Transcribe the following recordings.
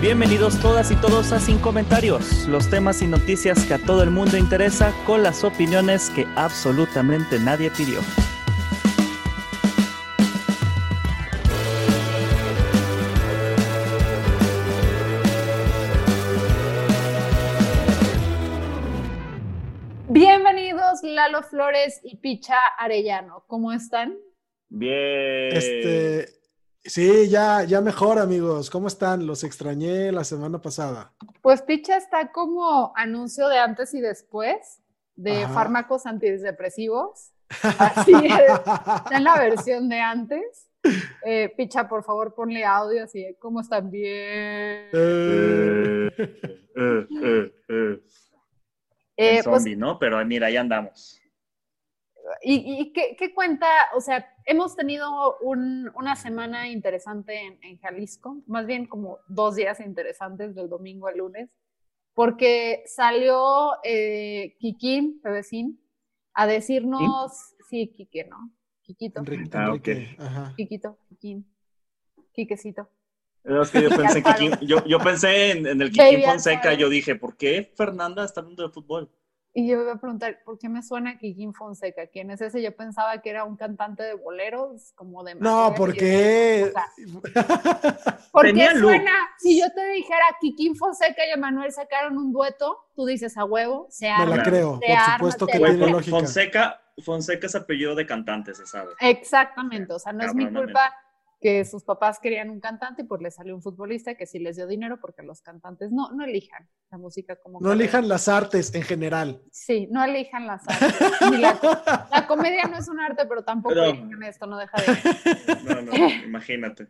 Bienvenidos todas y todos a Sin Comentarios, los temas y noticias que a todo el mundo interesa con las opiniones que absolutamente nadie pidió. Bienvenidos Lalo Flores y Picha Arellano, ¿cómo están? Bien. Este, sí, ya, ya mejor, amigos. ¿Cómo están? Los extrañé la semana pasada. Pues Picha está como anuncio de antes y después de Ajá. fármacos antidepresivos. Así es, está en la versión de antes. Eh, Picha, por favor, ponle audio así, de, ¿cómo están? Bien. Eh, Eh, eh, eh. Eh, pues, zombie, ¿no? Pero mira, ahí andamos. ¿Y, y qué, qué cuenta? O sea, hemos tenido un- una semana interesante en, en Jalisco, más bien como dos días interesantes del domingo al lunes, porque salió eh, Kikín, Bebecín, a decirnos, sí, Quique, ¿no? Quiquito, Enrique, Ah, ajá. Quiquito, Kikín. Es que yo pensé, en Alfaro. Kikín- yo, yo pensé en, en el Kikín Fonseca. Yo dije, ¿por qué Fernanda está hablando de fútbol? Y yo me iba a preguntar, ¿por qué me suena Kikín Fonseca? ¿Quién es ese? Yo pensaba que era un cantante de boleros, como de... No, ¿por qué? o sea, ¿Por qué look. suena? Si yo te dijera Kikín Fonseca y Emanuel sacaron un dueto, tú dices a huevo, se Me arma. la Claro. creo, Se por arma, supuesto que la tiene lógica. Fonseca, Fonseca es apellido de cantante, se sabe. Exactamente, o sea, no es mi culpa que sus papás querían un cantante y pues les salió un futbolista que sí les dio dinero porque los cantantes no, no elijan la música como No carrera. elijan las artes en general. Sí, no elijan las artes. Ni la, la comedia no es un arte, pero tampoco Pero- elijan esto, no deja de... No, no, imagínate.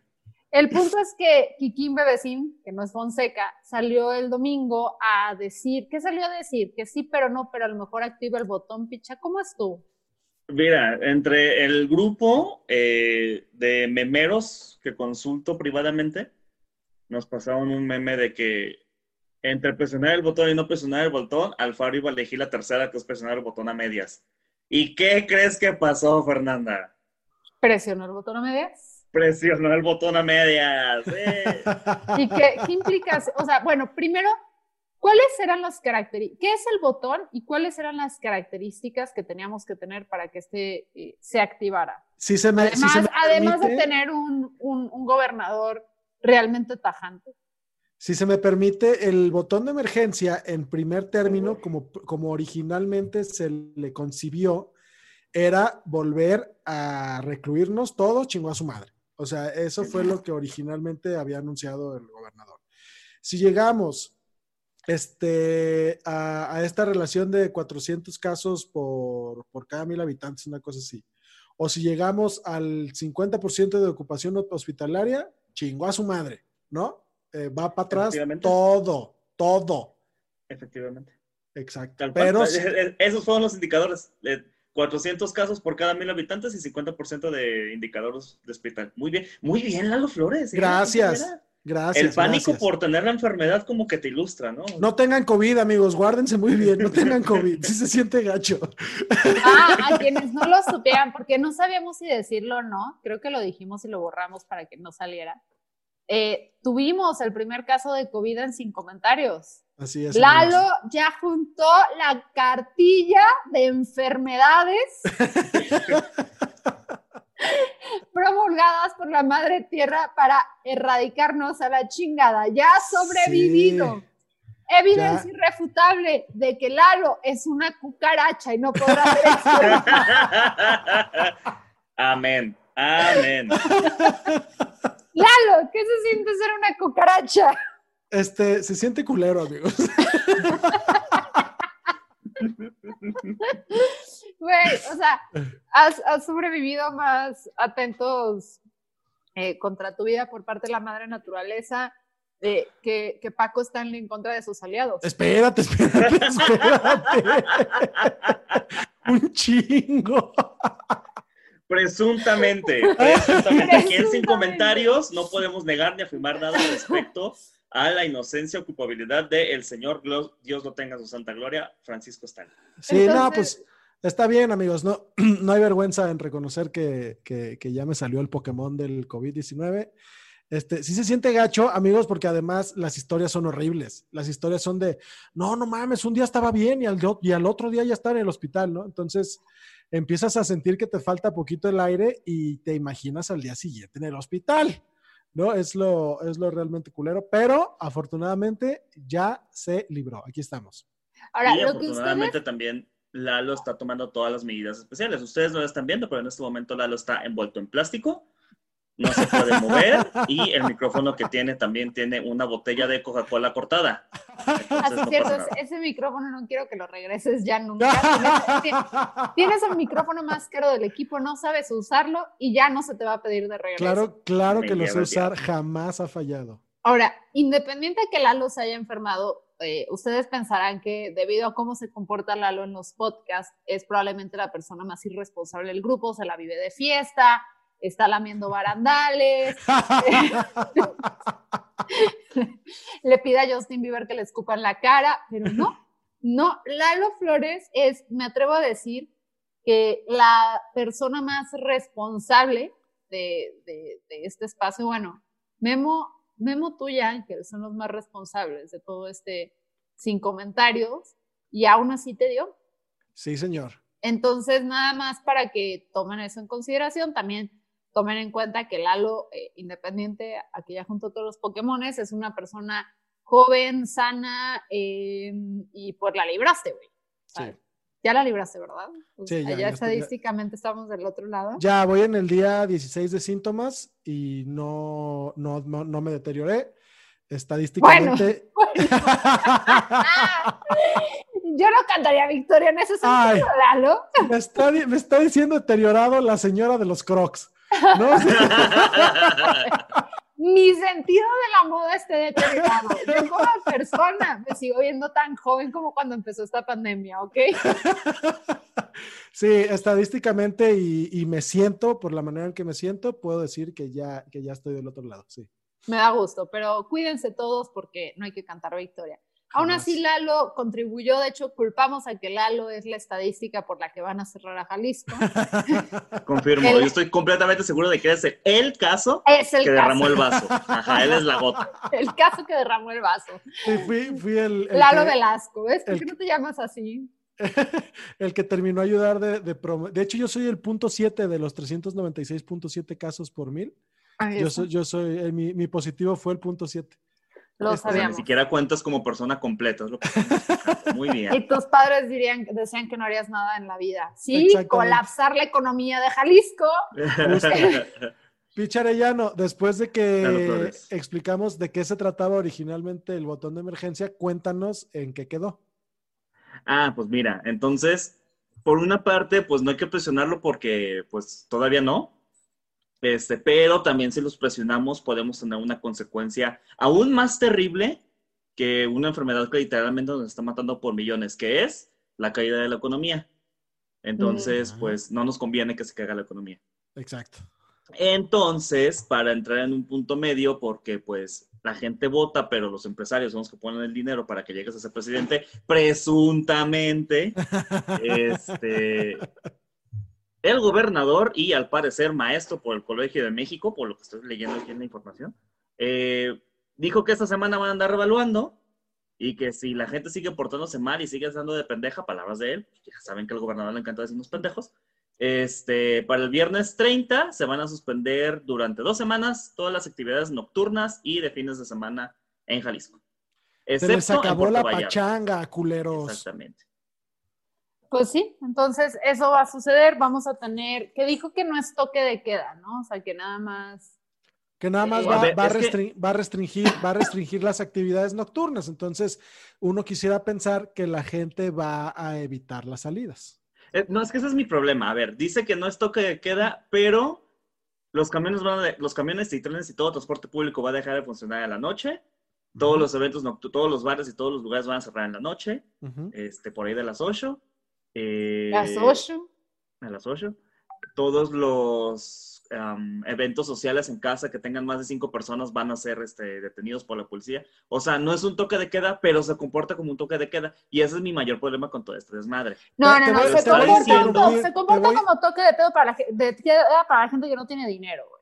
El punto es que Kikín Bebecín, que no es Fonseca, salió el domingo a decir, ¿qué salió a decir? Que sí, pero no, pero a lo mejor activa el botón, picha. ¿Cómo estuvo? Mira, entre el grupo eh, de memeros que consulto privadamente, nos pasaron un meme de que entre presionar el botón y no presionar el botón, Alfaro iba a elegir la tercera, que es presionar el botón a medias. ¿Y qué crees que pasó, Fernanda? Presionó el botón a medias. Presionó el botón a medias. ¡eh! ¿Y qué, qué implica? O sea, bueno, primero, ¿cuáles eran las características? ¿Qué es el botón y cuáles eran las características que teníamos que tener para que este eh, se activara? Si se me, si Además, se me además de tener un, un- un gobernador realmente tajante. Si se me permite, el botón de emergencia en primer término, como, como originalmente se le concibió, era volver a recluirnos todos, chingó a su madre. O sea, eso fue lo que originalmente había anunciado el gobernador. Si llegamos este, a, a esta relación de 400 casos por, por cada mil habitantes, una cosa así, o si llegamos al 50% de ocupación hospitalaria, chingó a su madre, ¿no? Eh, va para atrás todo, todo. Efectivamente. Exacto. Pero Eh, eh, Esos fueron los indicadores. Eh, 400 casos por cada mil habitantes y 50% de indicadores de hospital. Muy bien, muy bien, Lalo Flores. ¿eh? Gracias. Gracias. El pánico gracias. por tener la enfermedad como que te ilustra, ¿no? No tengan COVID, amigos, guárdense muy bien, no tengan COVID, sí se siente gacho. Ah, a quienes no lo supieran, porque no sabíamos si decirlo o no, creo que lo dijimos y lo borramos para que no saliera. Eh, tuvimos el primer caso de COVID en sin comentarios. Así es. Lalo amigos. ya juntó la cartilla de enfermedades promulgadas por la Madre Tierra para erradicarnos a la chingada. Ya ha sobrevivido. Evidencia Ya. irrefutable de que Lalo es una cucaracha y no podrá hacer esto. Amén. Amén. Lalo, ¿qué se siente ser una cucaracha? Este, se siente culero, amigos. Güey, o sea, has, has sobrevivido más atentos eh, contra tu vida por parte de la madre naturaleza eh, que, que Paco Stanley en contra de sus aliados. Espérate, espérate, espérate. Un chingo. Presuntamente, presuntamente. Aquí en Sin. Comentarios no podemos negar ni afirmar nada respecto a la inocencia o culpabilidad del señor, Glo- Dios lo tenga en su santa gloria, Francisco Stanley. Sí, no, Entonces- pues está bien, amigos. No, no hay vergüenza en reconocer que, que- que ya me salió el Pokémon del COVID-19. Este, sí se siente gacho, amigos, porque además las historias son horribles. Las historias son de, no, no mames, un día estaba bien y al, y al otro día ya está en el hospital, ¿no? Entonces empiezas a sentir que te falta poquito el aire y te imaginas al día siguiente en el hospital, ¿no? Es lo, es lo realmente culero, pero afortunadamente ya se libró. Aquí estamos. Ahora, y lo que afortunadamente ustedes, también Lalo está tomando todas las medidas especiales. Ustedes no lo están viendo, pero en este momento Lalo está envuelto en plástico, no se puede mover y el micrófono que tiene también tiene una botella de Coca-Cola cortada. Entonces, así no es cierto, nada. ese micrófono no quiero que lo regreses ya nunca. Tienes, el micrófono más caro del equipo, no sabes usarlo y ya no se te va a pedir de regreso. Claro, claro Me que lo sé usar, jamás ha fallado. Ahora, independiente de que Lalo se haya enfermado, eh, ustedes pensarán que debido a cómo se comporta Lalo en los podcasts, es probablemente la persona más irresponsable del grupo, se la vive de fiesta, está lamiendo barandales, le pide a Justin Bieber que le escupa en la cara, pero no, no, Lalo Flores es, me atrevo a decir, que la persona más responsable de, de- de este espacio, bueno, Memo, Memo tuya, que son los más responsables de todo este sin comentarios, y aún así te dio. sí, señor. Entonces, nada más para que tomen eso en consideración, también tomen en cuenta que Lalo, eh, independiente a que ya juntó todos los Pokémones, es una persona joven, sana, eh, y pues la libraste, güey. Sí. Ya la libraste, ¿verdad? Pues Sí, ya, allá ya estoy- ya- estadísticamente estamos del otro lado. Ya voy en el día 16 de síntomas y no, no, no, no me deterioré. Estadísticamente. Yo no cantaría victoria en ese Ay. sentido, Lalo. me, está, me está diciendo deteriorado la señora de los crocs. ¿no? Mi sentido de la moda esté deteriorado. Yo como persona me sigo viendo tan joven como cuando empezó esta pandemia, ¿ok? Sí, estadísticamente y, y me siento, por la manera en que me siento, puedo decir que ya, que ya estoy del otro lado, sí. Me da gusto, pero cuídense todos porque no hay que cantar victoria. Aún Jamás. así, Lalo contribuyó, de hecho, culpamos a que Lalo es la estadística por la que van a cerrar a Jalisco. Confirmo, El- yo estoy completamente seguro de que es el caso Es el que caso, derramó el vaso. Ajá, él es la gota. el caso que derramó el vaso. Sí, fui, fui el, el Lalo que- Velasco, ¿ves? ¿Por el qué no te llamas así? el que terminó a ayudar de, de promo- De hecho, yo soy el punto 7 de los 396.7 casos por mil. Yo soy, yo soy, eh, mi, mi positivo fue el punto 7. Lo este, O sea, ni sabíamos. siquiera cuentas como persona completa. es lo que. Muy bien. Y tus padres dirían, decían que no harías nada en la vida. Sí, colapsar la economía de Jalisco. Picha Arellano, después de que explicamos de qué se trataba originalmente el botón de emergencia, cuéntanos en qué quedó. Ah, pues mira, entonces, por una parte, pues no hay que presionarlo porque, pues, todavía no. Este, pero también si los presionamos podemos tener una consecuencia aún más terrible que una enfermedad que literalmente nos está matando por millones, que es la caída de la economía. Entonces, pues no nos conviene que se caiga la economía. Exacto. Entonces, para entrar en un punto medio, porque pues la gente vota, pero los empresarios son los que ponen el dinero para que llegues a ser presidente, presuntamente, este, el gobernador y al parecer maestro por el Colegio de México, por lo que estoy leyendo aquí en la información, eh, dijo que esta semana van a andar revaluando y que si la gente sigue portándose mal y sigue estando de pendeja, palabras de él, ya saben que al gobernador le encanta decirnos pendejos, este, para el viernes 30 se van a suspender durante dos semanas todas las actividades nocturnas y de fines de semana en Jalisco. Se les Excepto en acabó la Vallarta. pachanga, culeros. Exactamente. Pues sí, entonces eso va a suceder. Vamos a tener, que dijo que no es toque de queda, ¿no? O sea, que nada más. Que nada más Eh, va, ver, va a es que- restring- va a restringir, va a restringir las actividades nocturnas. Entonces, uno quisiera pensar que la gente va a evitar las salidas. Eh, no, es que ese es mi problema. A ver, dice que no es toque de queda, pero los camiones, van a- los camiones y trenes y todo transporte público va a dejar de funcionar a la noche. Todos los eventos nocturnos, todos los bares y todos los lugares van a cerrar en la noche, este, por ahí de las 8. Eh, Las ocho. A las 8. Todos los eventos sociales en casa que tengan más de cinco personas van a ser este, detenidos por la policía. O sea, no es un toque de queda, pero se comporta como un toque de queda. Y ese es mi mayor problema con todo este desmadre. No, no, no, voy- se comporta, como- te se comporta voy- como toque de pedo para la, de queda para la gente que no tiene dinero, güey.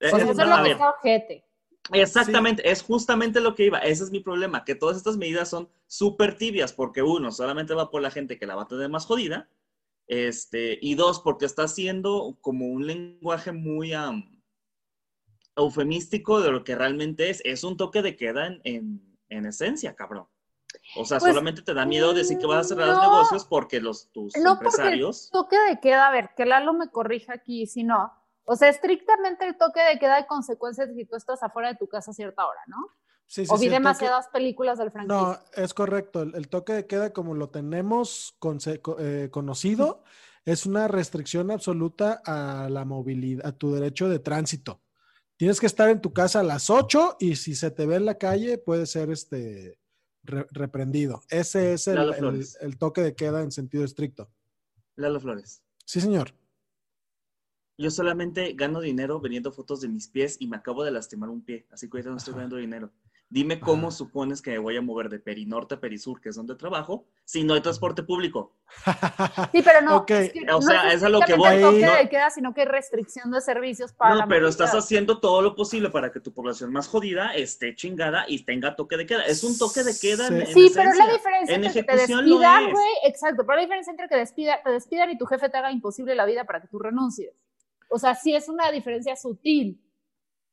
Eh, O sea, eh, eso es no, lo que está ojete. Exactamente, es justamente lo que iba. Ese es mi problema, que todas estas medidas son súper tibias, porque uno, solamente va por la gente que la va a tener más jodida, este, y dos, porque está haciendo como un lenguaje muy eufemístico de lo que realmente es. Es un toque de queda en, en- en esencia, cabrón. O sea, Pues, solamente te da miedo decir que vas a cerrar los negocios porque los tus No, porque empresarios... Toque de queda, a ver, que Lalo me corrija aquí, si no. O sea, estrictamente el toque de queda hay consecuencias si tú estás afuera de tu casa a cierta hora, ¿no? Sí, sí, o sí, vi toque- demasiadas películas del franquicia. No, es correcto. El, el toque de queda, como lo tenemos eh, conocido, es una restricción absoluta a la movilidad, a tu derecho de tránsito. Tienes que estar en tu casa a las 8 y si se te ve en la calle puede ser este re- reprendido. Ese es el, el toque de queda en sentido estricto. Lalo Flores. Sí, señor. Yo solamente gano dinero vendiendo fotos de mis pies y me acabo de lastimar un pie, así que ahorita no estoy ganando dinero. Dime cómo Ajá. supones que me voy a mover de Perinorte a Perisur, que es donde trabajo, si no hay transporte público. Sí, pero no. Ok. es que O no sea, es a lo que voy. el toque No. de queda, sino que hay restricción de servicios para la No, pero estás haciendo todo lo posible para que tu población más jodida esté chingada y tenga toque de queda. Es un toque de queda. en- Sí. en Sí, pero la diferencia En entre que te despidan, es. güey, exacto, pero la diferencia entre que despida, te despidan y tu jefe te haga imposible la vida para que tú renuncies. O sea, sí es una diferencia sutil.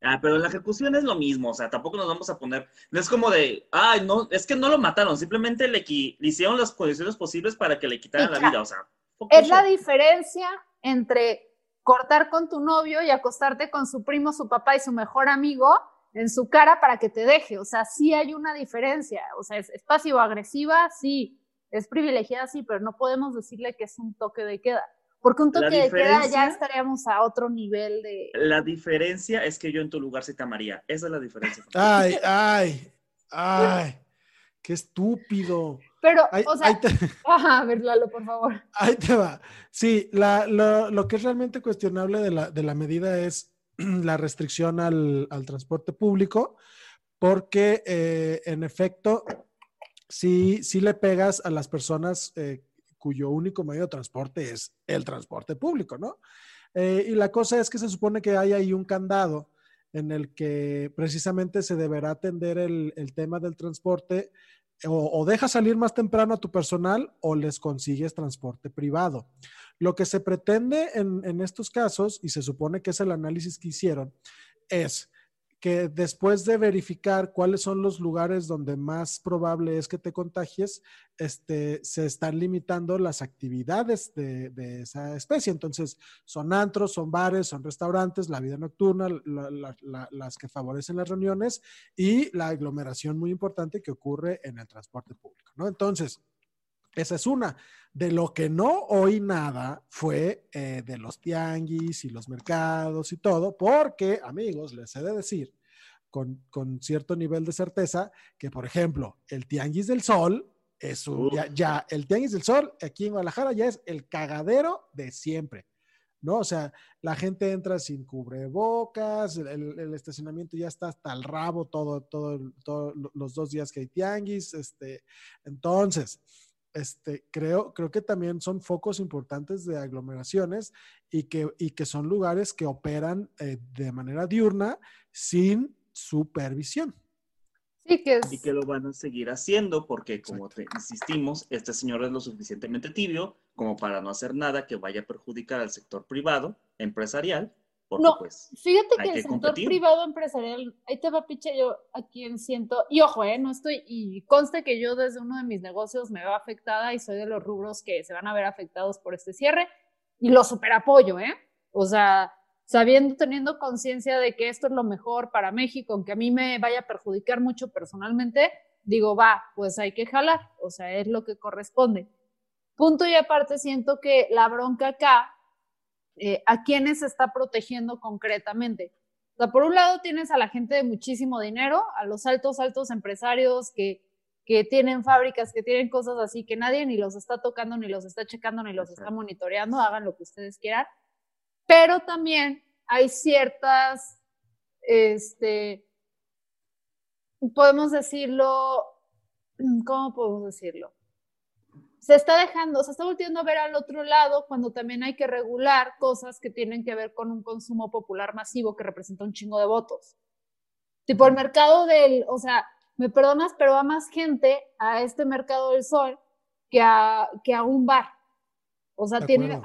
Ah, pero en la ejecución es lo mismo, o sea, tampoco nos vamos a poner, no es como de, ay, no, es que no lo mataron, simplemente le, hicieron las condiciones posibles para que le quitaran la vida, o sea. Es la diferencia entre cortar con tu novio y acostarte con su primo, su papá y su mejor amigo en su cara para que te deje. O sea, sí hay una diferencia. O sea, es, es pasivo-agresiva, sí. Es privilegiada, sí, pero no podemos decirle que es un toque de queda. Porque un toque de queda ya estaríamos a otro nivel de... La diferencia es que yo en tu lugar sí te amaría, esa es la diferencia. Ay, ay, ay. Qué estúpido. Pero, Ahí, o sea, te- ajá, a ver, Lalo, por favor. Ahí te va. Sí, la- lo, lo que es realmente cuestionable de la, de la medida es la restricción al, al transporte público, porque eh, en efecto, sí, sí le pegas a las personas eh, cuyo único medio de transporte es el transporte público, ¿no? Eh, y la cosa es que se supone que hay ahí un candado en el que precisamente se deberá atender el, tema del transporte o, o dejas salir más temprano a tu personal o les consigues transporte privado. Lo que se pretende en, en estos casos, y se supone que es el análisis que hicieron, es que después de verificar cuáles son los lugares donde más probable es que te contagies, este, se están limitando las actividades de, esa especie. Entonces, son antros, son bares, son restaurantes, la vida nocturna, la- la- la- las que favorecen las reuniones y la aglomeración muy importante que ocurre en el transporte público. Entonces, esa es una. De lo que no oí nada fue eh, de los tianguis y los mercados y todo, porque, amigos, les he de decir con, con cierto nivel de certeza que, por ejemplo, el tianguis del sol es un, ya, ya, el tianguis del sol aquí en Guadalajara ya es el cagadero de siempre. ¿no? O sea, la gente entra sin cubrebocas, el, el- el estacionamiento ya está hasta el rabo todo, todo, todo los dos días que hay tianguis, este, entonces, este, creo, creo que también son focos importantes de aglomeraciones y que, y que son lugares que operan eh, de manera diurna sin supervisión. Sí, que es... Y que lo van a seguir haciendo porque, como te insistimos, este señor es lo suficientemente tibio como para no hacer nada que vaya a perjudicar al sector privado, empresarial, porque No, pues... Fíjate que que el sector competir. privado empresarial, ahí te va picha yo a quien siento, y ojo, eh, no estoy, y conste que yo desde uno de mis negocios me veo afectada y soy de los rubros que se van a ver afectados por este cierre, y lo super apoyo, ¿eh? O sea, sabiendo, teniendo conciencia de que esto es lo mejor para México, aunque a mí me vaya a perjudicar mucho personalmente, digo, va, pues hay que jalar, o sea, es lo que corresponde. Punto y aparte, siento que la bronca acá, eh, ¿a quiénes está protegiendo concretamente? O sea, por un lado tienes a la gente de muchísimo dinero, a los altos, altos empresarios que, que tienen fábricas, que tienen cosas así, que nadie ni los está tocando, ni los está checando, ni los está monitoreando, hagan lo que ustedes quieran. Pero también hay ciertas, este, podemos decirlo, ¿cómo podemos decirlo? Se está dejando, se está volviendo a ver al otro lado cuando también hay que regular cosas que tienen que ver con un consumo popular masivo que representa un chingo de votos. Tipo el mercado del, o sea, me perdonas, pero va más gente a este mercado del sol que a, que a un bar. O sea, tiene,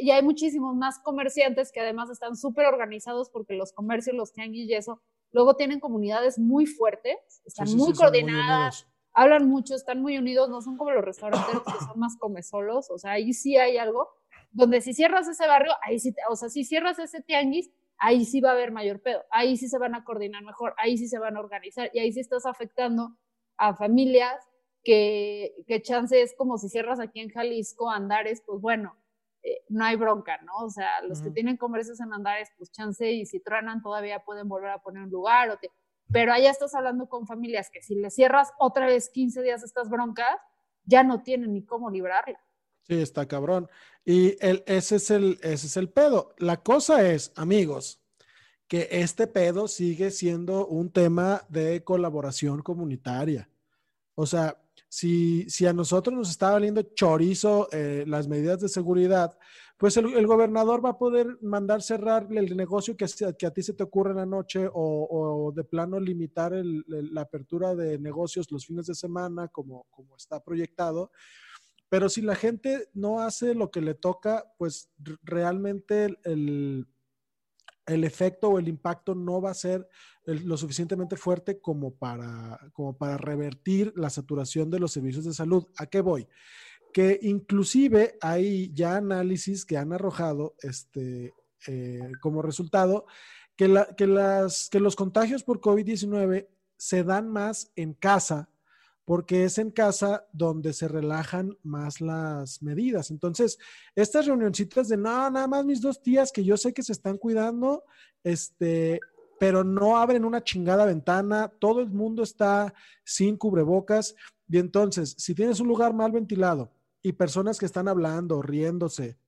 y hay muchísimos más comerciantes que además están súper organizados porque los comercios, los tianguis y eso, luego tienen comunidades muy fuertes, están muy coordinadas hablan mucho, están muy unidos, no son como los restauranteros que son más come solos, o sea, ahí sí hay algo, donde si cierras ese barrio, ahí sí, o sea, si cierras ese tianguis, ahí sí va a haber mayor pedo, ahí sí se van a coordinar mejor, ahí sí se van a organizar y ahí sí estás afectando a familias que, que chance es como si cierras aquí en Jalisco Andares, pues bueno, eh, no hay bronca, ¿no? O sea, los que tienen comercios en Andares, pues chance y si truenan todavía pueden volver a poner un lugar o te, pero allá estás hablando con familias que si le cierras otra vez 15 días estas broncas, ya no tienen ni cómo librarla. Sí, está cabrón. Y el, ese, es el, ese es el pedo. La cosa es, amigos, que este pedo sigue siendo un tema de colaboración comunitaria. O sea, si, si a nosotros nos está valiendo chorizo eh, las medidas de seguridad, pues el, gobernador va a poder mandar cerrar el negocio que, a ti se te ocurre en la noche o, de plano limitar la apertura de negocios los fines de semana como, está proyectado. Pero si la gente no hace lo que le toca, pues realmente el, el efecto o el impacto no va a ser lo suficientemente fuerte como para revertir la saturación de los servicios de salud. ¿A qué voy? Que inclusive hay ya análisis que han arrojado este, eh, como resultado que, la, que, las, que los contagios por COVID-19 se dan más en casa porque es en casa donde se relajan más las medidas. Entonces, estas reunioncitas de no, nada más mis dos tías que yo sé que se están cuidando, este, pero no abren una chingada ventana, todo el mundo está sin cubrebocas. Y entonces, si tienes un lugar mal ventilado, y personas que están hablando, riéndose,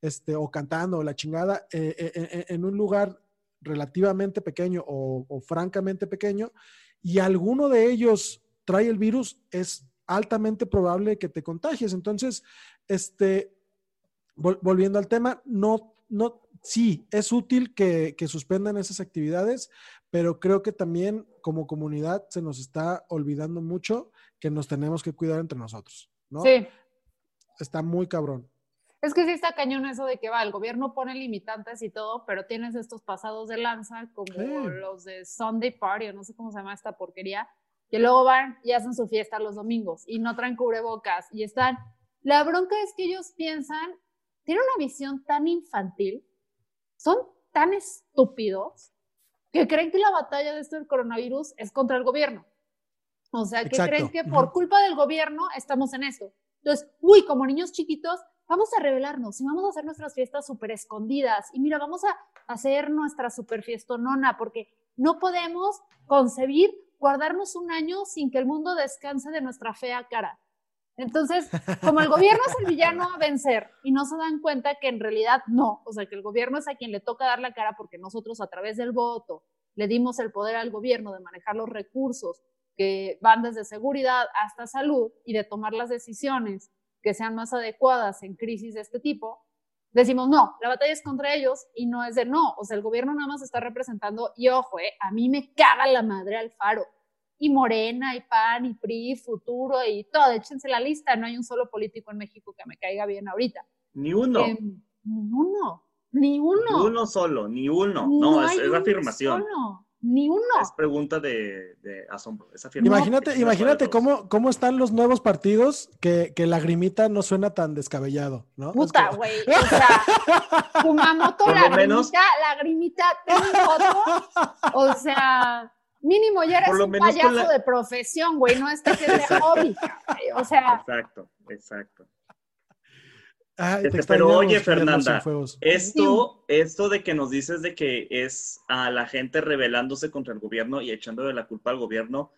este, o cantando, la chingada, eh, eh, eh, en un lugar relativamente pequeño o, francamente pequeño, y alguno de ellos trae el virus, es altamente probable que te contagies. Entonces, este, volviendo al tema, no, no, sí, es útil que, que suspendan esas actividades, pero creo que también como comunidad se nos está olvidando mucho que nos tenemos que cuidar entre nosotros. ¿no? Sí está muy cabrón. Es que sí está cañón eso de que va, el gobierno pone limitantes y todo, pero tienes estos pasados de lanza como los de Sunday Party, o no sé cómo se llama esta porquería, que luego van y hacen su fiesta los domingos y no traen cubrebocas y están. La bronca es que ellos piensan, tienen una visión tan infantil, son tan estúpidos que creen que la batalla de esto del coronavirus es contra el gobierno. O sea, que creen que por culpa del gobierno estamos en esto. Entonces, uy, como niños chiquitos, vamos a revelarnos y vamos a hacer nuestras fiestas súper escondidas. Y mira, vamos a hacer nuestra súper fiestonona porque no podemos concebir guardarnos un año sin que el mundo descanse de nuestra fea cara. Entonces, como el gobierno es el villano a vencer y no se dan cuenta que en realidad no, o sea, que el gobierno es a quien le toca dar la cara porque nosotros a través del voto le dimos el poder al gobierno de manejar los recursos, que van desde seguridad hasta salud y de tomar las decisiones que sean más adecuadas en crisis de este tipo, decimos, no, la batalla es contra ellos y no es de no, o sea, el gobierno nada más está representando, y ojo, eh, a mí me caga la madre al faro, y Morena, y PAN, y PRI, Futuro, y todo, échense la lista, no hay un solo político en México que me caiga bien ahorita. Ni uno. Em, ni uno, ni uno. Ni uno solo, ni uno, no, es, es afirmación. Solo. Ni uno. Es pregunta de, asombro. imagínate, imagínate cómo, cómo están los nuevos partidos que, que Lagrimita no suena tan descabellado, ¿no? Puta, güey. O sea, Kumamoto, Lagrimita, menos... Lagrimita, foto. O sea, mínimo ya eres un payaso de profesión, güey. No este que es de hobby, O sea. Exacto, exacto. Ay, te Este, pero oye, Fernanda. Esto, esto de que nos dices de que es a la gente rebelándose contra el gobierno y echándole la culpa al gobierno,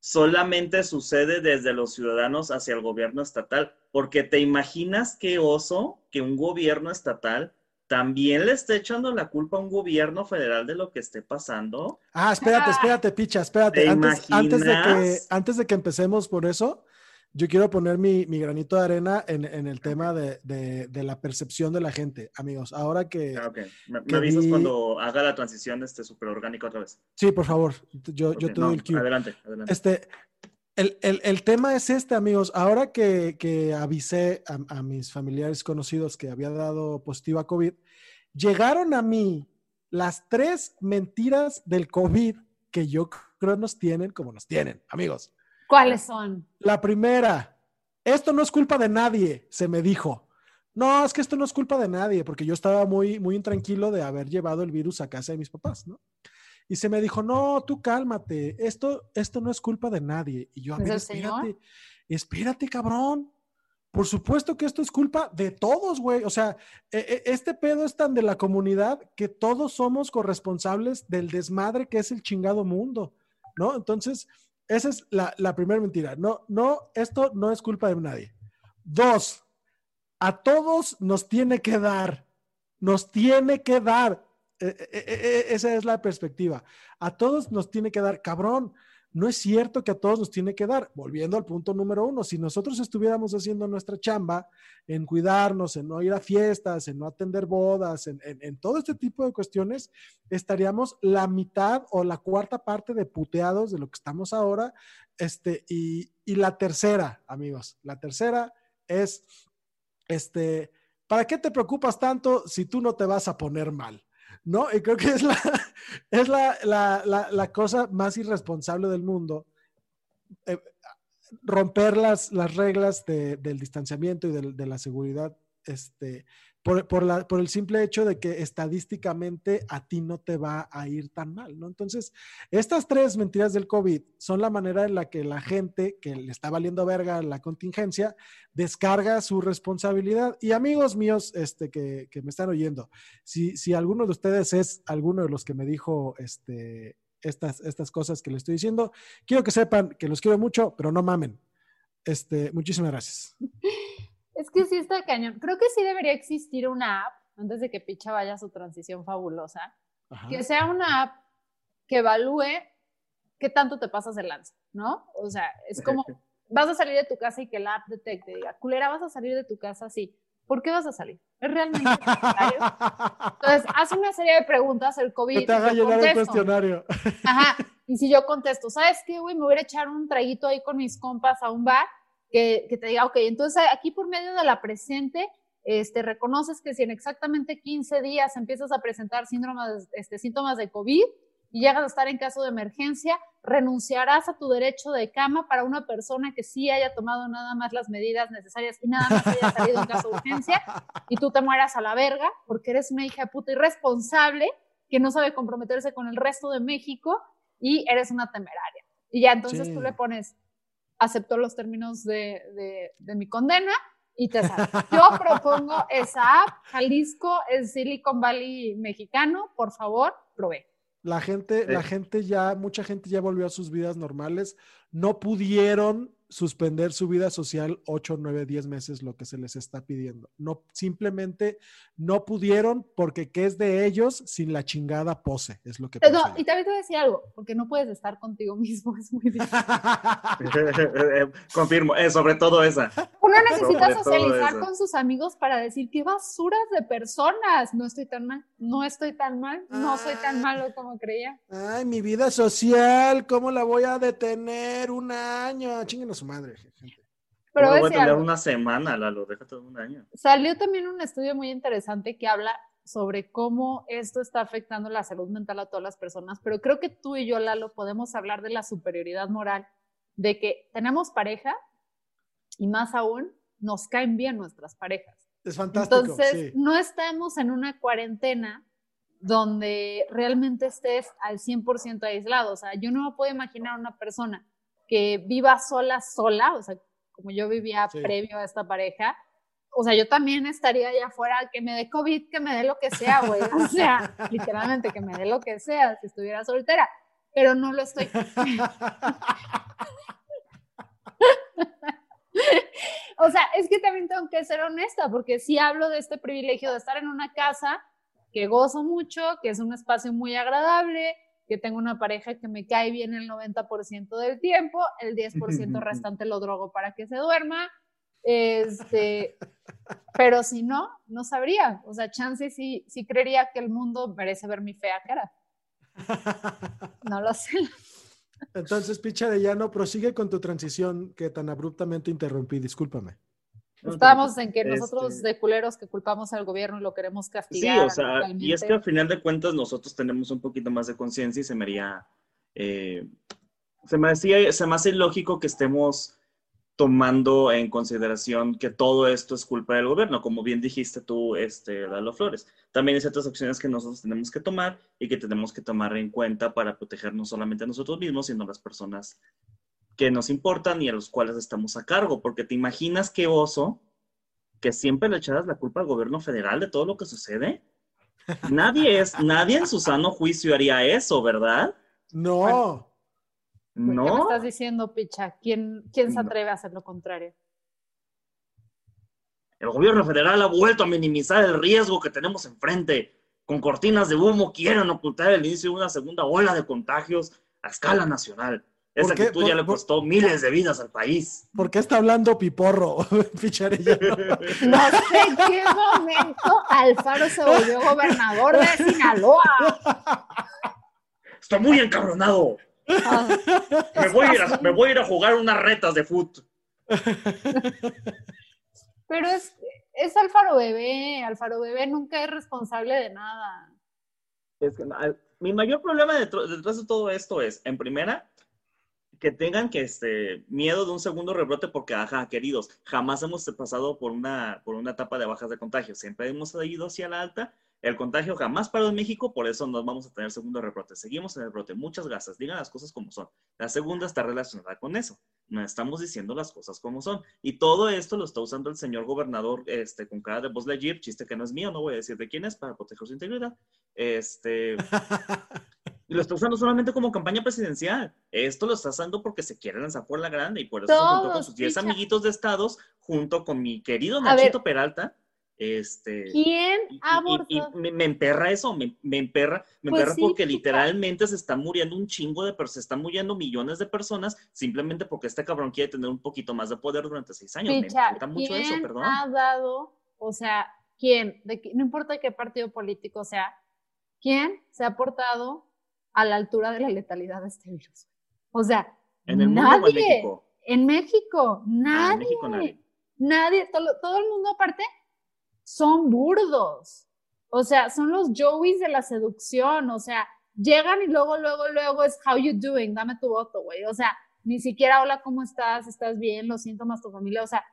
solamente sucede desde los ciudadanos hacia el gobierno estatal, porque te imaginas qué oso que un gobierno estatal también le esté echando la culpa a un gobierno federal de lo que esté pasando. Ah, espérate, espérate, picha, espérate. ¿Te Antes, antes, de que, antes de que empecemos por eso, yo quiero poner mi, mi granito de arena en, en el tema de, de- de la percepción de la gente. Amigos, ahora que... Ah, ok. Me, me que avisas vi- cuando haga la transición este súper orgánico otra vez. Sí, por favor, yo, yo Ok, te no, doy el cue. Adelante, adelante. Este, el, el- el tema es este, amigos. Ahora que, que avisé a, a mis familiares conocidos que había dado positivo a COVID, llegaron a mí las tres mentiras del COVID que yo creo nos tienen como nos tienen, amigos. ¿Cuáles son? La primera, esto no es culpa de nadie, se me dijo. No, es que esto no es culpa de nadie, porque yo estaba muy, muy intranquilo de haber llevado el virus a casa de mis papás, ¿no? Y se me dijo, no, tú cálmate, esto, esto no es culpa de nadie. Y yo, a ¿Es ver, espérate, espérate, cabrón. Por supuesto que esto es culpa de todos, güey. O sea, e- e- este pedo es tan de la comunidad que todos somos corresponsables del desmadre que es el chingado mundo, ¿no? Entonces, esa es la, la primera mentira. No, no, esto no es culpa de nadie. Dos, a todos nos tiene que dar, nos tiene que dar. Eh, eh, eh, esa es la perspectiva. A todos nos tiene que dar, cabrón. No es cierto que a todos nos tiene que dar. Volviendo al punto número uno, si nosotros estuviéramos haciendo nuestra chamba en cuidarnos, en no ir a fiestas, en no atender bodas, en, todo este tipo de cuestiones, estaríamos la mitad o la cuarta parte de puteados de lo que estamos ahora. Este, y, y la tercera, amigos, la tercera es, este, ¿para qué te preocupas tanto si tú no te vas a poner mal? ¿No? Y creo que es la, es la, la, la, cosa más irresponsable del mundo. Eh, romper las, las reglas de- del distanciamiento y de, la seguridad este, por, el simple hecho de que estadísticamente a ti no te va a ir tan mal, ¿no? Entonces, estas tres mentiras del COVID son la manera en la que la gente que le está valiendo verga la contingencia descarga su responsabilidad. Y amigos míos este, que, que me están oyendo, si, si alguno de ustedes es alguno de los que me dijo este, estas, estas cosas que le estoy diciendo, quiero que sepan que los quiero mucho, pero no mamen. Este, muchísimas gracias. Es que sí está cañón. Creo que sí debería existir una app, antes de que Picha vaya a su transición fabulosa, Ajá. que sea una app que evalúe qué tanto te pasas el lanza, ¿no? O sea, es como, vas a salir de tu casa y que la app detecte, diga, culera, vas a salir de tu casa, sí. ¿Por qué vas a salir? ¿Es realmente necesario? Entonces, haz una serie de preguntas, el COVID. que te haga llenar el cuestionario. Ajá. Y si yo contesto, ¿sabes qué, güey? Me voy a echar un traguito ahí con mis compas a un bar, que, que te diga, ok, entonces aquí por medio de la presente, este, reconoces que si en exactamente 15 días empiezas a presentar síndromes, este, síntomas de COVID y llegas a estar en caso de emergencia, renunciarás a tu derecho de cama para una persona que sí haya tomado nada más las medidas necesarias y nada más haya salido en caso de urgencia y tú te mueras a la verga porque eres una hija puta irresponsable que no sabe comprometerse con el resto de México y eres una temeraria. Y ya entonces Sí. tú le pones, acepto los términos de, de- de mi condena y te sale. Yo propongo esa app, Jalisco, el Silicon Valley mexicano, por favor, provee. La gente, la gente ya, mucha gente ya volvió a sus vidas normales. No pudieron suspender su vida social 8, 9, 10 meses, lo que se les está pidiendo. No, simplemente no pudieron porque qué es de ellos sin la chingada pose, es lo que No, y también te voy a decir algo, porque no puedes estar contigo mismo, es muy difícil. yo. Confirmo, eh, sobre todo esa. Uno necesita Sobre socializar con sus amigos para decir qué basuras de personas. No estoy tan mal, no estoy tan mal, no soy Ah. tan malo como creía. Ay, mi vida social, ¿cómo la voy a detener un año? Chinguen a su madre, gente. Pero no voy a una semana, Lalo, déjate un año. Salió también un estudio muy interesante que habla sobre cómo esto está afectando la salud mental a todas las personas, pero creo que tú y yo, Lalo, podemos hablar de la superioridad moral, de que tenemos pareja y más aún nos caen bien nuestras parejas. Es fantástico. Entonces, sí. no estamos en una cuarentena donde realmente estés al 100% aislado. O sea, yo no me puedo imaginar una persona que viva sola, sola, o sea, como yo vivía Sí. previo a esta pareja, o sea, yo también estaría allá afuera, que me dé COVID, que me dé lo que sea, güey. O sea, literalmente que me dé lo que sea si estuviera soltera, pero no lo estoy. o sea, es que también tengo que ser honesta, porque sí hablo de este privilegio de estar en una casa que gozo mucho, que es un espacio muy agradable, que tengo una pareja que me cae bien el 90% del tiempo, el 10% restante lo drogo para que se duerma, este, pero si no, no sabría. O sea, chance sí, sí creería que el mundo merece ver mi fea cara. No lo sé. Entonces, Picha de Llano, prosigue con tu transición que tan abruptamente interrumpí. Discúlpame. Estamos en que nosotros este de culeros que culpamos al gobierno lo queremos castigar. Sí, o sea, y es que al final de cuentas nosotros tenemos un poquito más de conciencia y se me haría, eh, se me hacía, se me hace ilógico que estemos tomando en consideración que todo esto es culpa del gobierno, como bien dijiste tú, este, Lalo Flores. También hay ciertas acciones que nosotros tenemos que tomar y que tenemos que tomar en cuenta para proteger no solamente a nosotros mismos, sino a las personas que nos importan y a los cuales estamos a cargo, porque te imaginas qué oso que siempre le echaras la culpa al gobierno federal de todo lo que sucede. Nadie es, nadie en su sano juicio haría eso, ¿verdad? No. No. ¿Qué me estás diciendo, Picha? ¿Quién, quién se atreve a hacer lo contrario? El gobierno federal ha vuelto a minimizar el riesgo que tenemos enfrente. Con cortinas de humo quieren ocultar el inicio de una segunda ola de contagios a escala nacional. Esa actitud ya le costó miles de vidas al país. ¿Por qué está hablando Piporro, Picharilla? No sé en qué momento Alfaro se volvió gobernador de Sinaloa. Está muy encabronado. Ah. Me, voy a ir a, me voy a ir a jugar unas retas de fútbol. Pero es, es Alfaro Bebé. Alfaro Bebé nunca es responsable de nada. Es que, mi mayor problema detrás de todo esto es, en primera, que tengan que este miedo de un segundo rebrote porque, ajá, queridos, jamás hemos pasado por una, por una etapa de bajas de contagio. Siempre hemos ido hacia la alta. El contagio jamás paró en México, por eso no vamos a tener segundo rebrote. Seguimos en el brote. Muchas gracias. Digan las cosas como son. La segunda está relacionada con eso. No estamos diciendo las cosas como son. Y todo esto lo está usando el señor gobernador este, con cara de voz legir, chiste que no es mío, no voy a decir de quién es, para proteger su integridad. Este. Y lo está usando solamente como campaña presidencial. Esto lo está usando porque se quiere lanzar por la grande y por eso junto con sus 10 amiguitos de estados, junto con mi querido Nachito Peralta. Este, ¿Quién y, me, emperra eso, me, emperra, me pues emperra porque literalmente se están muriendo un chingo de personas, se están muriendo millones de personas simplemente porque este cabrón quiere tener un poquito más de poder durante seis años. me encanta mucho eso, perdón. ha dado, o sea, quién, de, no importa qué partido político sea, quién se ha portado a la altura de la letalidad de este virus. O sea, ¿En el nadie. Mundo en México? En México, nadie. Ah, en México, nadie. nadie. Todo, el mundo aparte son burdos. O sea, son los Joeys de la seducción. O sea, llegan y luego, luego, luego es how you doing, dame tu voto, güey. O sea, ni siquiera hola, ¿cómo estás? ¿Estás bien? Los síntomas, tu familia. O sea,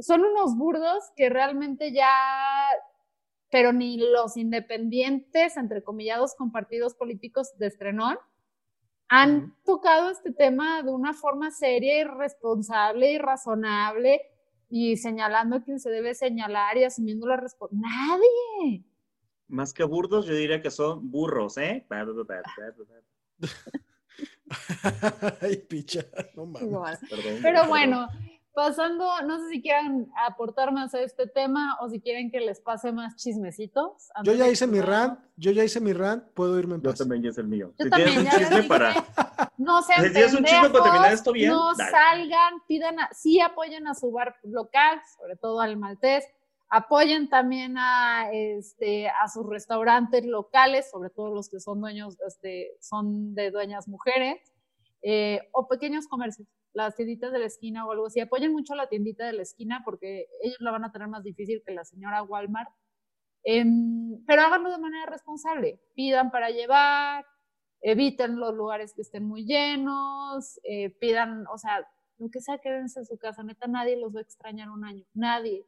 son unos burdos que realmente ya pero ni los independientes, entre comillados, con partidos políticos de estrenón, han tocado este tema de una forma seria y responsable y razonable y señalando a quien se debe señalar y asumiendo la responsabilidad. ¡Nadie! Más que burdos, yo diría que son burros, ¿eh? Ay, picha, no mames. Pero bueno, pasando, no sé si quieran aportar más a este tema o si quieren que les pase más chismecitos. Yo ya hice mi rant, yo ya hice mi rant, puedo irme en paz. Yo también ya hice el mío. Yo si también, tienes un chisme para... No sean si tienes un chisme para terminar esto bien, no salgan, pidan, a, sí apoyen a su bar local, sobre todo al maltés, apoyen también a, este, a sus restaurantes locales, sobre todo los que son dueños, este, son de dueñas mujeres, eh, o pequeños comercios las tienditas de la esquina o algo así. Apoyen mucho a la tiendita de la esquina porque ellos la van a tener más difícil que la señora Walmart. Em, pero háganlo de manera responsable. Pidan para llevar, eviten los lugares que estén muy llenos, eh, pidan, o sea, lo que sea, quédense en su casa. Neta, nadie los va a extrañar un año. Nadie.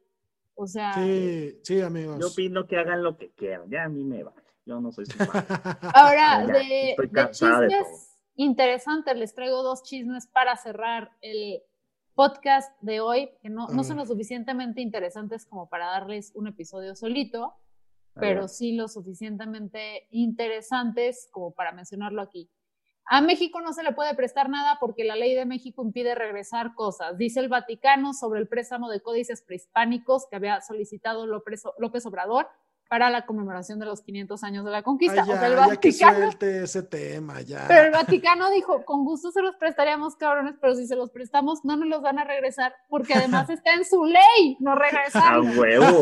O sea. Sí, sí, amigos. Yo opino que hagan lo que quieran. Ya a mí me va. Yo no soy su Ahora, de, de chismes interesante. Les traigo dos chismes para cerrar el podcast de hoy, que no, no son lo suficientemente interesantes como para darles un episodio solito, pero sí lo suficientemente interesantes como para mencionarlo aquí. A México no se le puede prestar nada porque la ley de México impide regresar cosas. Dice el Vaticano sobre el préstamo de códices prehispánicos que había solicitado López, López Obrador para la conmemoración de los 500 años de la Ay, conquista. ya, o sea, el ya que Vaticano, suelte ese tema, ya. pero el Vaticano dijo, con gusto se los prestaríamos, cabrones, pero si se los prestamos, no nos los van a regresar, porque además está en su ley, no A regresarlos. huevo.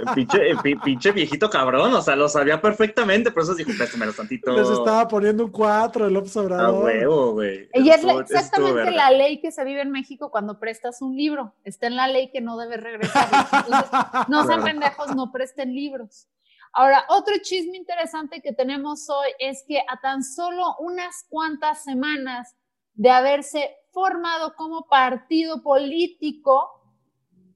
El pinche, pinche viejito cabrón, o sea, lo sabía perfectamente, por eso dijo, préstamelo tantito. Les estaba poniendo un 4 el López A Obrador. huevo, güey. Y es la- exactamente la ley que se vive en México cuando prestas un libro. Está en la ley que no debes regresar. Entonces, no sean pendejos, no presten libros. Ahora, otro chisme interesante que tenemos hoy es que a tan solo unas cuantas semanas de haberse formado como partido político,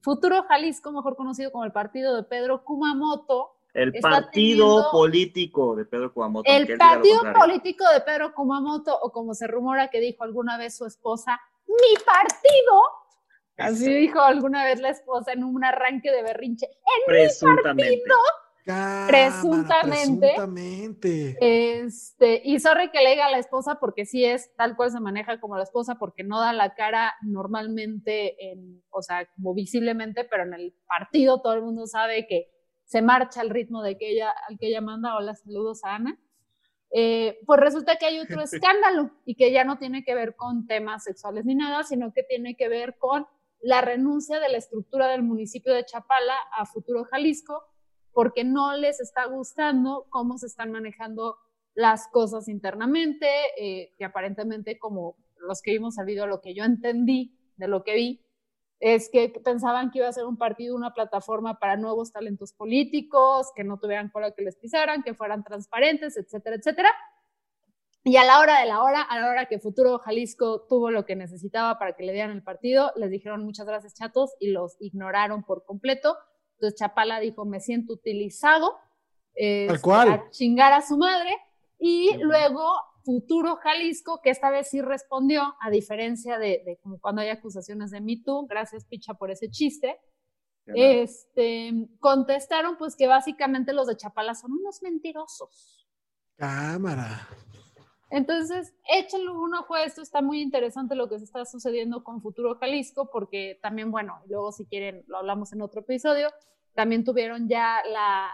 Futuro Jalisco, mejor conocido como el partido de Pedro Kumamoto, El partido político de Pedro Kumamoto. el partido político de Pedro Kumamoto, o como se rumora que dijo alguna vez su esposa, mi partido. Así dijo alguna vez la esposa en un arranque de berrinche. Presuntamente. Cámara, Presuntamente. Presuntamente. Este, y sorry que le diga a la esposa porque sí es tal cual se maneja como la esposa porque no da la cara normalmente en, o sea, como visiblemente, pero en el partido todo el mundo sabe que se marcha al ritmo de que ella, al que ella manda. Hola, saludos a Ana. Eh, pues resulta que hay otro escándalo y que ya no tiene que ver con temas sexuales ni nada, sino que tiene que ver con la renuncia de la estructura del municipio de Chapala a Futuro Jalisco, porque no les está gustando cómo se están manejando las cosas internamente, eh, que aparentemente como los que vimos el video, lo que yo entendí de lo que vi, es que pensaban que iba a ser un partido, una plataforma para nuevos talentos políticos, que no tuvieran cola que les pisaran, que fueran transparentes, etcétera, etcétera. Y a la hora de la hora, a la hora que Futuro Jalisco tuvo lo que necesitaba para que le dieran el partido, les dijeron muchas gracias chatos y los ignoraron por completo. Entonces Chapala dijo, me siento utilizado, eh, Tal cual. a chingar a su madre. Y luego Futuro Jalisco, que esta vez sí respondió, a diferencia de, de como cuando hay acusaciones de Me Too, gracias Picha por ese chiste, este, contestaron pues que básicamente los de Chapala son unos mentirosos. Cámara. Entonces, échenle un ojo a esto, está muy interesante lo que se está sucediendo con Futuro Jalisco, porque también, bueno, luego si quieren lo hablamos en otro episodio, también tuvieron ya la,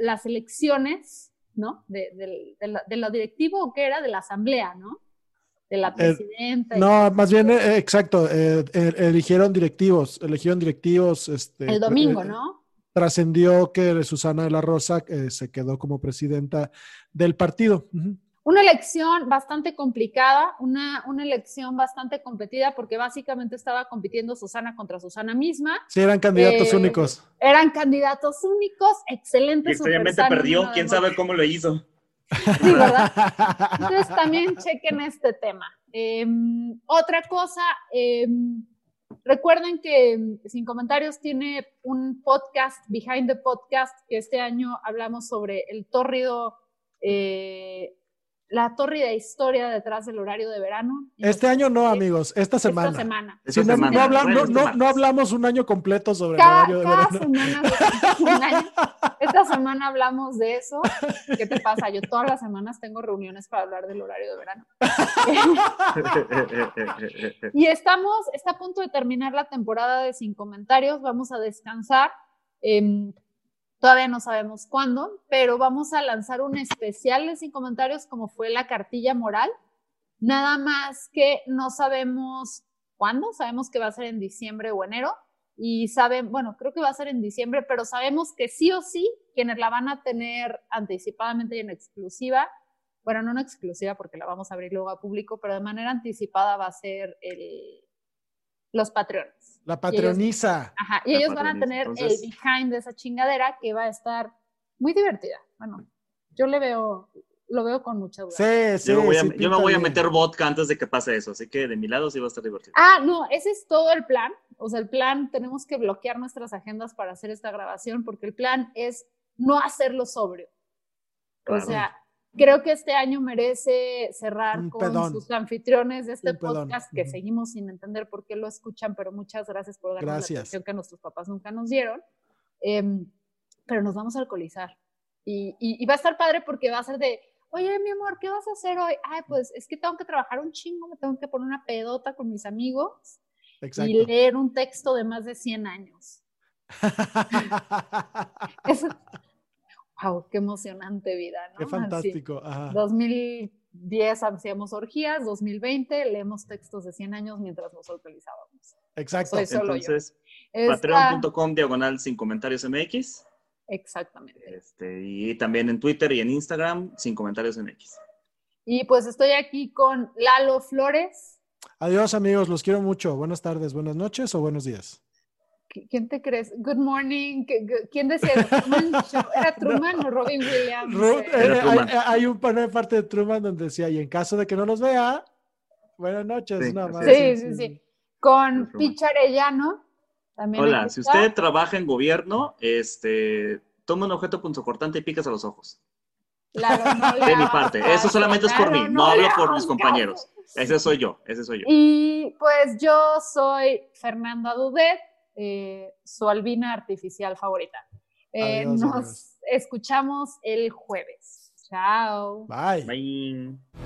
las elecciones, ¿no? De, de, de, la, de lo directivo, que era? De la asamblea, ¿no? De la presidenta. Eh, no, más bien, eh, exacto, eh, eligieron directivos, eligieron directivos. Este, el domingo, ¿no? Trascendió que Susana de la Rosa se quedó como presidenta del partido. Uh -huh. Una elección bastante complicada, una, una elección bastante competida, porque básicamente estaba compitiendo Susana contra Susana misma. Sí, eran candidatos eh, únicos. Eran candidatos únicos, excelentes. Extrañamente perdió, quién sabe cómo lo hizo. Sí, ¿verdad? Entonces también chequen este tema. Eh, otra cosa, eh, recuerden que Sin Comentarios tiene un podcast, Behind the Podcast, que este año hablamos sobre el tórrido, eh, la tórrida historia detrás del horario de verano. Este año no, amigos, esta semana. Esta semana. No, semana. No, habla, bueno, no, no, hablamos un año completo sobre cada, el horario de cada verano. Semana, un año. Esta semana hablamos de eso. ¿Qué te pasa? Yo todas las semanas tengo reuniones para hablar del horario de verano. y estamos, está a punto de terminar la temporada de Sin Comentarios. Vamos a descansar. Eh, todavía no sabemos cuándo, pero vamos a lanzar un especial de Sin Comentarios como fue la cartilla moral. Nada más que no sabemos cuándo, sabemos que va a ser en diciembre o enero y saben, bueno, creo que va a ser en diciembre, pero sabemos que sí o sí quienes la van a tener anticipadamente y en exclusiva, bueno, no en exclusiva porque la vamos a abrir luego a público, pero de manera anticipada va a ser el, los patrones. La patroniza. Y ellos, ajá, y ellos van a tener Entonces... el behind de esa chingadera que va a estar muy divertida. Bueno, yo le veo, lo veo con mucha duda. Sí, sí. Yo, me voy, a, sí, yo me voy a meter vodka antes de que pase eso, así que de mi lado sí va a estar divertido. Ah, no, ese es todo el plan. O sea, el plan, tenemos que bloquear nuestras agendas para hacer esta grabación porque el plan es no hacerlo sobrio. Claro. O sea, creo que este año merece cerrar Un con pedón. sus anfitriones de este Un pedón. podcast que Ujú. seguimos sin entender por qué lo escuchan, pero muchas gracias por darnos Gracias. la atención que nuestros papás nunca nos dieron. Em, pero nos vamos a alcoholizar. Y, y- y va a estar padre porque va a ser de, oye, mi amor, ¿qué vas a hacer hoy? Ay, pues es que tengo que trabajar un chingo, me tengo que poner una pedota con mis amigos Exacto. y leer un texto de más de 100 años. Eso- wow, qué emocionante vida, ¿no? Qué Así. fantástico. Ajá. 2010 hacíamos orgías, 2020 leemos textos de 100 años mientras nos alcoholizábamos. Exacto. Soy solo. Entonces, patreon.com diagonal sin comentarios MX. Exactamente. Este, y también en Twitter y en Instagram, sin comentarios MX. Y pues estoy aquí con Lalo Flores. Adiós, amigos. Los quiero mucho. Buenas tardes, buenas noches o buenos días. ¿Qui- ¿Quién te crees? Good morning. ¿Qué- qué- ¿Quién decía? Truman Show? ¿Era Truman o Robin Williams? Ru- Eh, eh, Era hay, Truman. hay un una parte de Truman donde decía, y en caso de que no los vea, buenas noches. Sí, nada así más. Sí, sí, sí. Con Truman. Pich Arellano. También Hola, si usted trabaja en gobierno, este, toma un objeto punzocortante y picas a los ojos. Lalo, no De mi parte. Eso solamente es por mí. No hablo le por mis compañeros. Ese soy yo, ese soy yo. Y pues yo soy Fernanda Dudet, eh, su albina artificial favorita. Eh, Adiós, nos adiós. escuchamos el jueves. Chao. Bye. Bye.